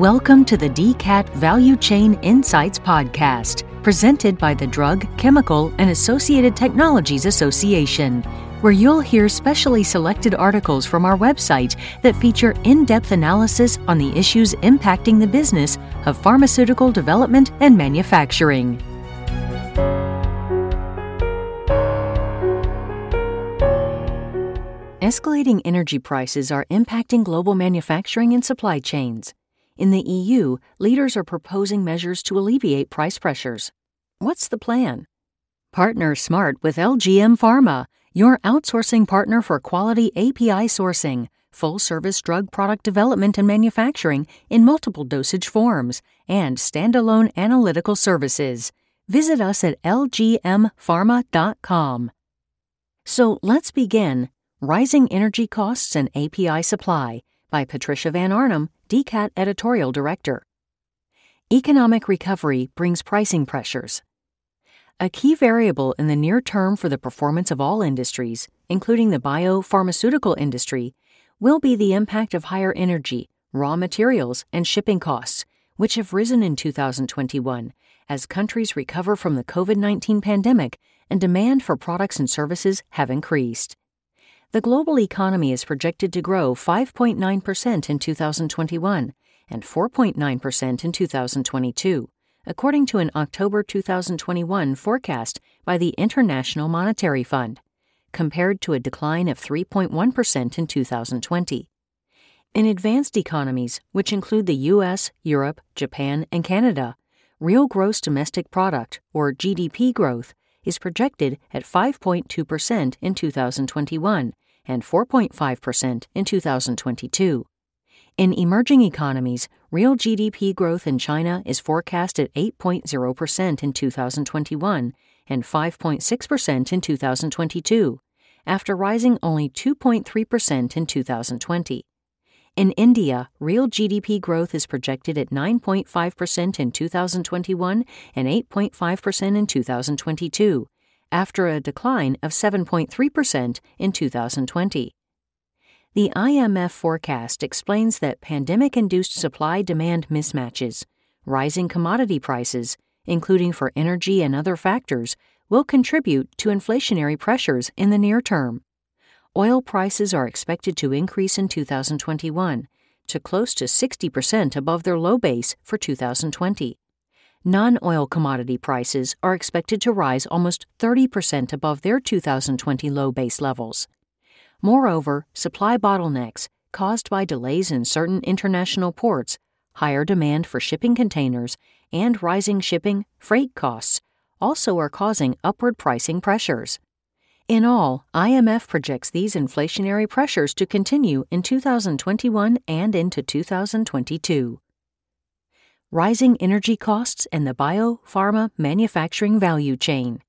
Welcome to the DCAT Value Chain Insights Podcast, presented by the Drug, Chemical, and Associated Technologies Association, where you'll hear specially selected articles from our website that feature in depth analysis on the issues impacting the business of pharmaceutical development and manufacturing. Escalating energy prices are impacting global manufacturing and supply chains. In the EU, leaders are proposing measures to alleviate price pressures. What's the plan? Partner smart with LGM Pharma, your outsourcing partner for quality API sourcing, full service drug product development and manufacturing in multiple dosage forms, and standalone analytical services. Visit us at lgmpharma.com. So let's begin Rising Energy Costs and API Supply by Patricia Van Arnum, DCAT Editorial Director. Economic recovery brings pricing pressures. A key variable in the near term for the performance of all industries, including the biopharmaceutical industry, will be the impact of higher energy, raw materials, and shipping costs, which have risen in 2021 as countries recover from the COVID 19 pandemic and demand for products and services have increased the global economy is projected to grow 5.9% in 2021 and 4.9% in 2022, according to an October 2021 forecast by the International Monetary Fund, compared to a decline of 3.1% in 2020. In advanced economies, which include the US, Europe, Japan, and Canada, real gross domestic product, or GDP growth, is projected at 5.2% in 2021 and 4.5% in 2022. In emerging economies, real GDP growth in China is forecast at 8.0% in 2021 and 5.6% in 2022, after rising only 2.3% in 2020. In India, real GDP growth is projected at 9.5% in 2021 and 8.5% in 2022, after a decline of 7.3% in 2020. The IMF forecast explains that pandemic induced supply demand mismatches, rising commodity prices, including for energy and other factors, will contribute to inflationary pressures in the near term. Oil prices are expected to increase in 2021 to close to 60% above their low base for 2020 non oil commodity prices are expected to rise almost 30% above their 2020 low base levels. Moreover, supply bottlenecks caused by delays in certain international ports, higher demand for shipping containers, and rising shipping freight costs also are causing upward pricing pressures. In all, IMF projects these inflationary pressures to continue in 2021 and into 2022 rising energy costs, and the biopharma manufacturing value chain.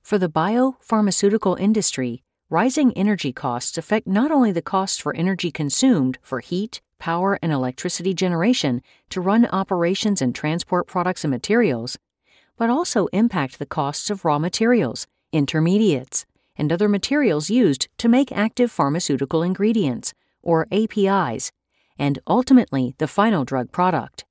For the biopharmaceutical industry, rising energy costs affect not only the costs for energy consumed for heat, power, and electricity generation to run operations and transport products and materials, but also impact the costs of raw materials, intermediates, and other materials used to make active pharmaceutical ingredients, or APIs, and ultimately the final drug product.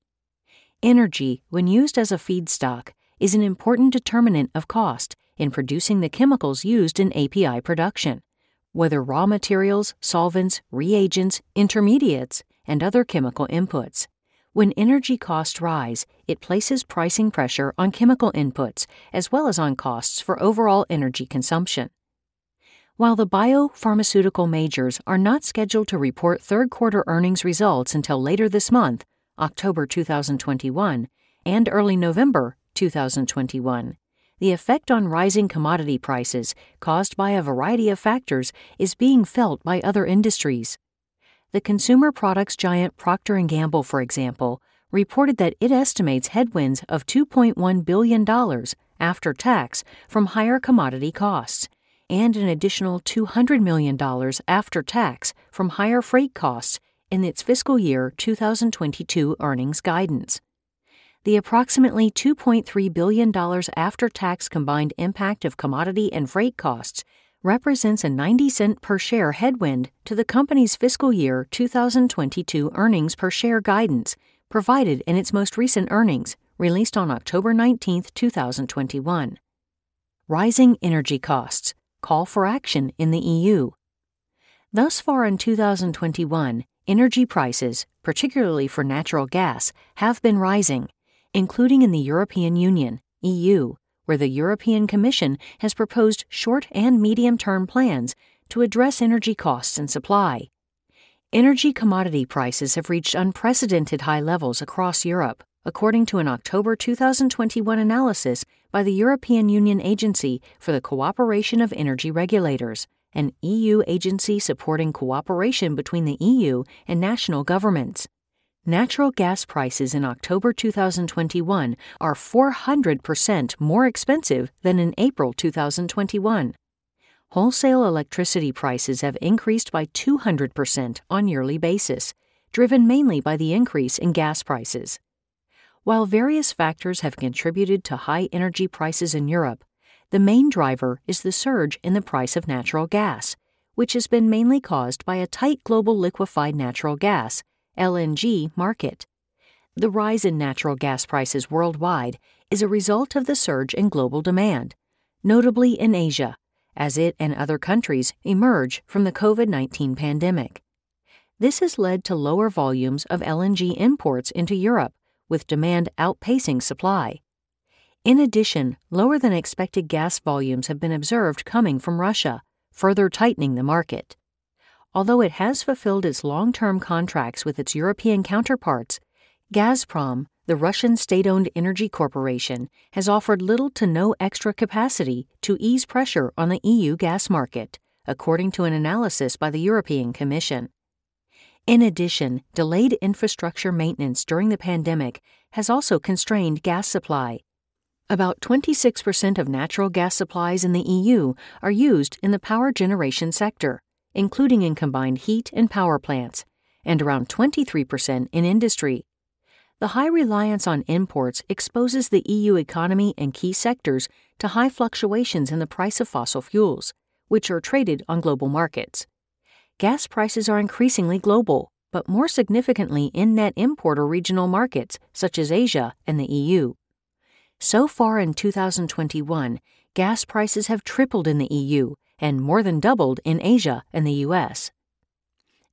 Energy, when used as a feedstock, is an important determinant of cost in producing the chemicals used in API production, whether raw materials, solvents, reagents, intermediates, and other chemical inputs. When energy costs rise, it places pricing pressure on chemical inputs as well as on costs for overall energy consumption. While the biopharmaceutical majors are not scheduled to report third quarter earnings results until later this month, October 2021, and early November 2021. The effect on rising commodity prices caused by a variety of factors is being felt by other industries. The consumer products giant Procter & Gamble, for example, reported that it estimates headwinds of $2.1 billion after tax from higher commodity costs and an additional $200 million after tax from higher freight costs in its fiscal year 2022 earnings guidance. The approximately $2.3 billion after tax combined impact of commodity and freight costs represents a 90 cent per share headwind to the company's fiscal year 2022 earnings per share guidance provided in its most recent earnings, released on October 19, 2021. Rising energy costs call for action in the EU. Thus far in 2021, energy prices, particularly for natural gas, have been rising, including in the European Union, EU, where the European Commission has proposed short and medium term plans to address energy costs and supply. Energy commodity prices have reached unprecedented high levels across Europe, according to an October 2021 analysis by the European Union Agency for the Cooperation of Energy Regulators, an EU agency supporting cooperation between the EU and national governments. Natural gas prices in October 2021 are 400% more expensive than in April 2021 wholesale electricity prices have increased by 200% on yearly basis, driven mainly by the increase in gas prices. While various factors have contributed to high energy prices in Europe, the main driver is the surge in the price of natural gas, which has been mainly caused by a tight global liquefied natural gas LNG market. The rise in natural gas prices worldwide is a result of the surge in global demand, notably in Asia, as it and other countries emerge from the COVID 19 pandemic. This has led to lower volumes of LNG imports into Europe, with demand outpacing supply. In addition, lower than expected gas volumes have been observed coming from Russia, further tightening the market. Although it has fulfilled its long term contracts with its European counterparts, Gazprom, the Russian state owned energy corporation has offered little to no extra capacity to ease pressure on the EU gas market, according to an analysis by the European Commission. In addition, delayed infrastructure maintenance during the pandemic has also constrained gas supply. About 26% of natural gas supplies in the EU are used in the power generation sector, including in combined heat and power plants, and around 23% in industry the high reliance on imports exposes the EU economy and key sectors to high fluctuations in the price of fossil fuels, which are traded on global markets. Gas prices are increasingly global, but more significantly in net importer regional markets such as Asia and the EU. So far in 2021, gas prices have tripled in the EU and more than doubled in Asia and the US.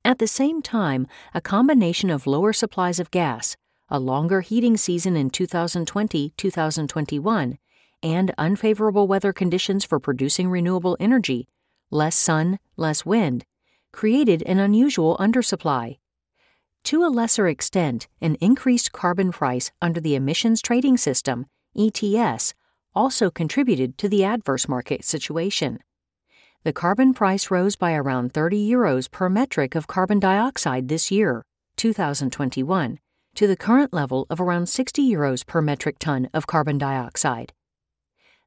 At the same time, a combination of lower supplies of gas, a longer heating season in 2020 2021, and unfavorable weather conditions for producing renewable energy, less sun, less wind, created an unusual undersupply. To a lesser extent, an increased carbon price under the Emissions Trading System, ETS, also contributed to the adverse market situation. The carbon price rose by around 30 euros per metric of carbon dioxide this year, 2021, to the current level of around 60 euros per metric ton of carbon dioxide.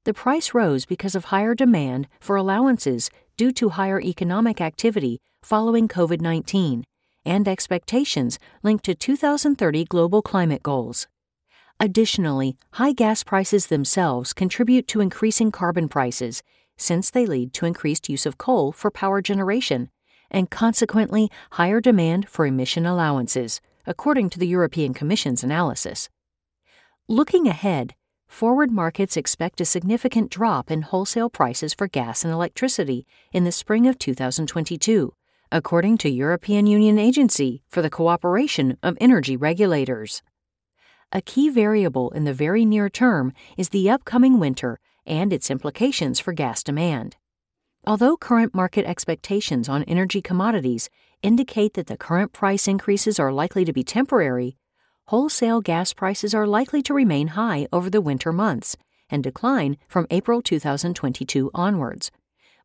The price rose because of higher demand for allowances due to higher economic activity following COVID 19 and expectations linked to 2030 global climate goals. Additionally, high gas prices themselves contribute to increasing carbon prices since they lead to increased use of coal for power generation and consequently higher demand for emission allowances, according to the European Commission's analysis. Looking ahead, forward markets expect a significant drop in wholesale prices for gas and electricity in the spring of 2022, according to European Union Agency for the Cooperation of Energy Regulators. A key variable in the very near term is the upcoming winter and its implications for gas demand. Although current market expectations on energy commodities indicate that the current price increases are likely to be temporary, wholesale gas prices are likely to remain high over the winter months and decline from April 2022 onwards.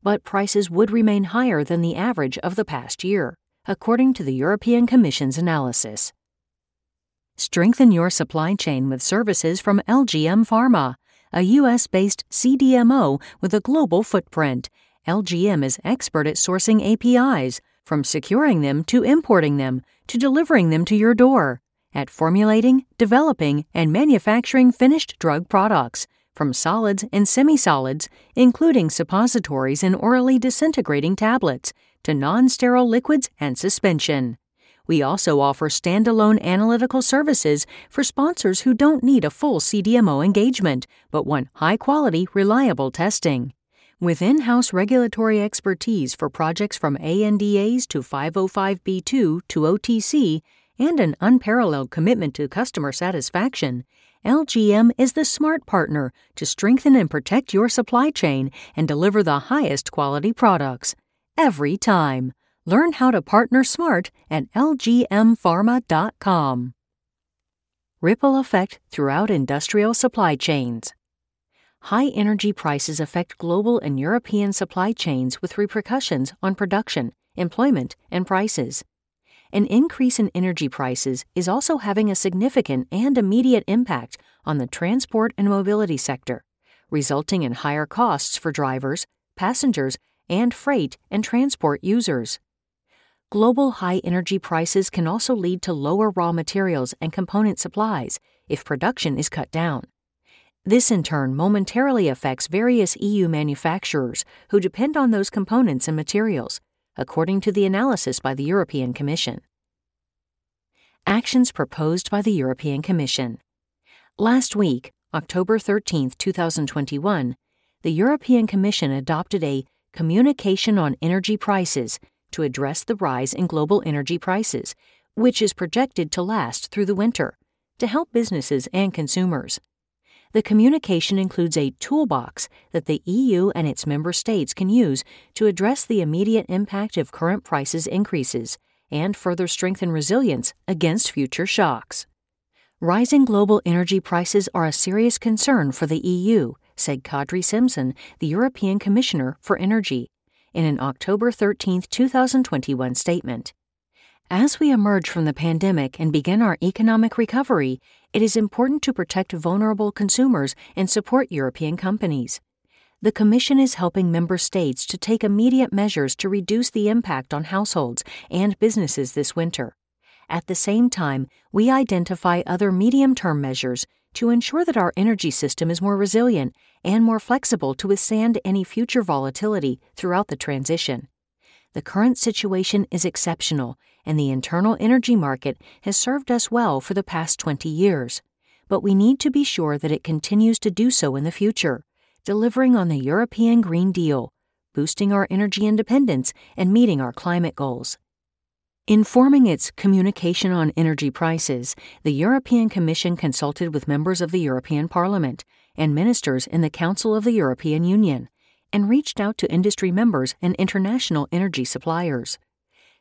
But prices would remain higher than the average of the past year, according to the European Commission's analysis. Strengthen your supply chain with services from LGM Pharma, a U.S. based CDMO with a global footprint. LGM is expert at sourcing APIs from securing them to importing them to delivering them to your door, at formulating, developing, and manufacturing finished drug products, from solids and semi solids, including suppositories and orally disintegrating tablets, to non sterile liquids and suspension. We also offer standalone analytical services for sponsors who don't need a full CDMO engagement, but want high quality, reliable testing. With in house regulatory expertise for projects from ANDAs to 505b2 to OTC, and an unparalleled commitment to customer satisfaction, LGM is the smart partner to strengthen and protect your supply chain and deliver the highest quality products. Every time. Learn how to partner smart at lgmpharma.com. Ripple effect throughout industrial supply chains. High energy prices affect global and European supply chains with repercussions on production, employment, and prices. An increase in energy prices is also having a significant and immediate impact on the transport and mobility sector, resulting in higher costs for drivers, passengers, and freight and transport users. Global high energy prices can also lead to lower raw materials and component supplies if production is cut down. This in turn momentarily affects various EU manufacturers who depend on those components and materials, according to the analysis by the European Commission. Actions proposed by the European Commission. Last week, October 13, 2021, the European Commission adopted a Communication on Energy Prices to address the rise in global energy prices, which is projected to last through the winter, to help businesses and consumers. The communication includes a toolbox that the EU and its member states can use to address the immediate impact of current prices increases and further strengthen resilience against future shocks. Rising global energy prices are a serious concern for the EU, said Kadri Simson, the European Commissioner for Energy, in an October 13, 2021 statement. As we emerge from the pandemic and begin our economic recovery, it is important to protect vulnerable consumers and support European companies. The Commission is helping member states to take immediate measures to reduce the impact on households and businesses this winter. At the same time, we identify other medium term measures to ensure that our energy system is more resilient and more flexible to withstand any future volatility throughout the transition. The current situation is exceptional and the internal energy market has served us well for the past 20 years. But we need to be sure that it continues to do so in the future, delivering on the European Green Deal, boosting our energy independence, and meeting our climate goals. Informing its communication on energy prices, the European Commission consulted with members of the European Parliament and ministers in the Council of the European Union and reached out to industry members and international energy suppliers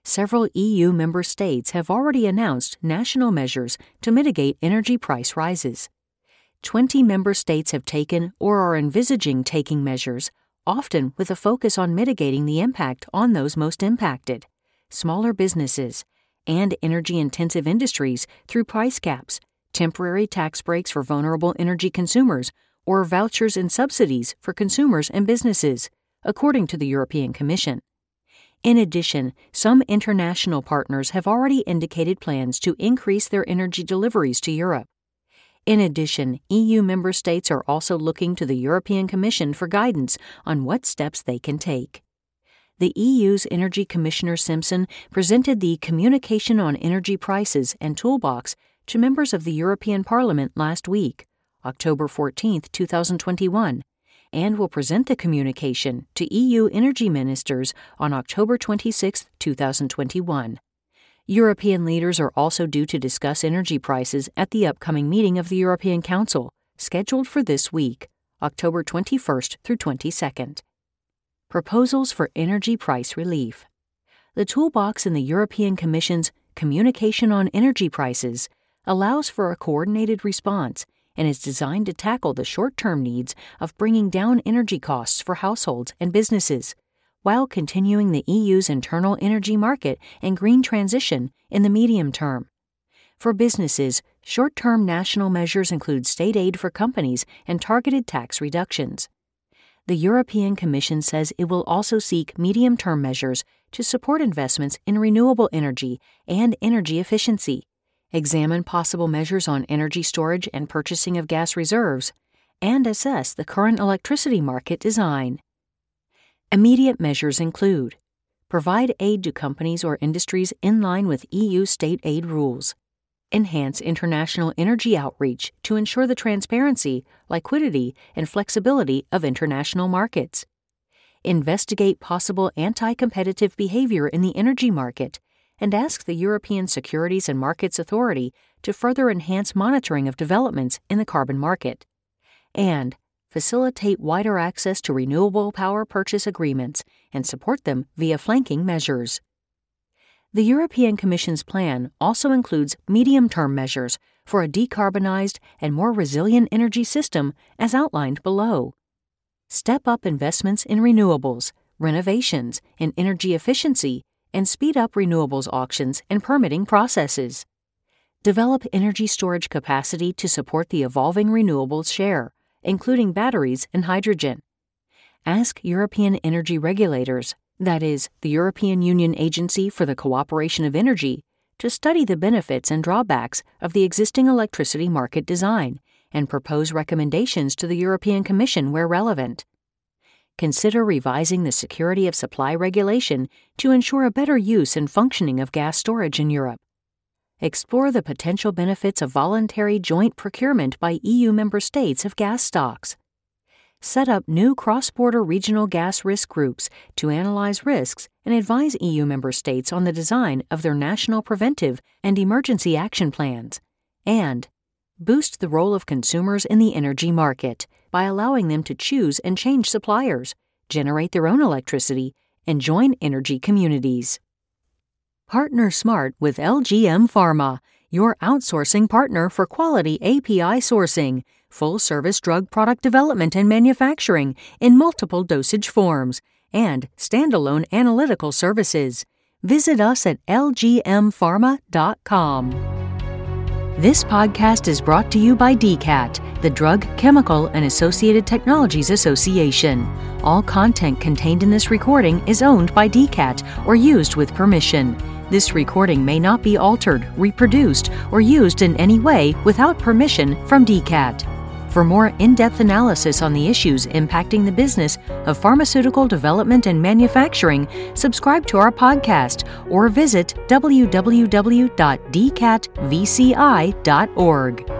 several EU member states have already announced national measures to mitigate energy price rises. 20 member states have taken or are envisaging taking measures, often with a focus on mitigating the impact on those most impacted smaller businesses and energy intensive industries through price caps, temporary tax breaks for vulnerable energy consumers, or vouchers and subsidies for consumers and businesses, according to the European Commission. In addition, some international partners have already indicated plans to increase their energy deliveries to Europe. In addition, EU member states are also looking to the European Commission for guidance on what steps they can take. The EU's Energy Commissioner Simson presented the Communication on Energy Prices and Toolbox to members of the European Parliament last week, October 14, 2021, and will present the communication to EU energy ministers on October 26, 2021. European leaders are also due to discuss energy prices at the upcoming meeting of the European Council, scheduled for this week, October 21st through 22nd. Proposals for energy price relief. The toolbox in the European Commission's Communication on Energy Prices allows for a coordinated response and is designed to tackle the short term needs of bringing down energy costs for households and businesses, while continuing the EU's internal energy market and green transition in the medium term. For businesses, short term national measures include state aid for companies and targeted tax reductions. The European Commission says it will also seek medium term measures to support investments in renewable energy and energy efficiency examine possible measures on energy storage and purchasing of gas reserves, and assess the current electricity market design. Immediate measures include Provide aid to companies or industries in line with EU state aid rules. Enhance international energy outreach to ensure the transparency, liquidity, and flexibility of international markets. Investigate possible anti competitive behavior in the energy market and ask the European Securities and Markets Authority to further enhance monitoring of developments in the carbon market. And facilitate wider access to renewable power purchase agreements and support them via flanking measures. The European Commission's plan also includes medium term measures for a decarbonized and more resilient energy system as outlined below. Step up investments in renewables, renovations, and energy efficiency, and speed up renewables auctions and permitting processes. Develop energy storage capacity to support the evolving renewables share including batteries and hydrogen. Ask European energy regulators, that is, the European Union Agency for the Cooperation of Energy, to study the benefits and drawbacks of the existing electricity market design and propose recommendations to the European Commission where relevant. Consider revising the security of supply regulation to ensure a better use and functioning of gas storage in Europe explore the potential benefits of voluntary joint procurement by EU member states of gas stocks. Set up new cross border regional gas risk groups to analyze risks and advise EU member states on the design of their national preventive and emergency action plans. And boost the role of consumers in the energy market by allowing them to choose and change suppliers, generate their own electricity, and join energy communities. Partner Smart with LGM Pharma, your outsourcing partner for quality API sourcing, full service drug product development and manufacturing in multiple dosage forms, and standalone analytical services. Visit us at lgmpharma.com. This podcast is brought to you by DCAT, the Drug, Chemical, and Associated Technologies Association. All content contained in this recording is owned by DCAT or used with permission. This recording may not be altered, reproduced, or used in any way without permission from DCAT. For more in depth analysis on the issues impacting the business of pharmaceutical development and manufacturing, subscribe to our podcast or visit www.dcatvci.org.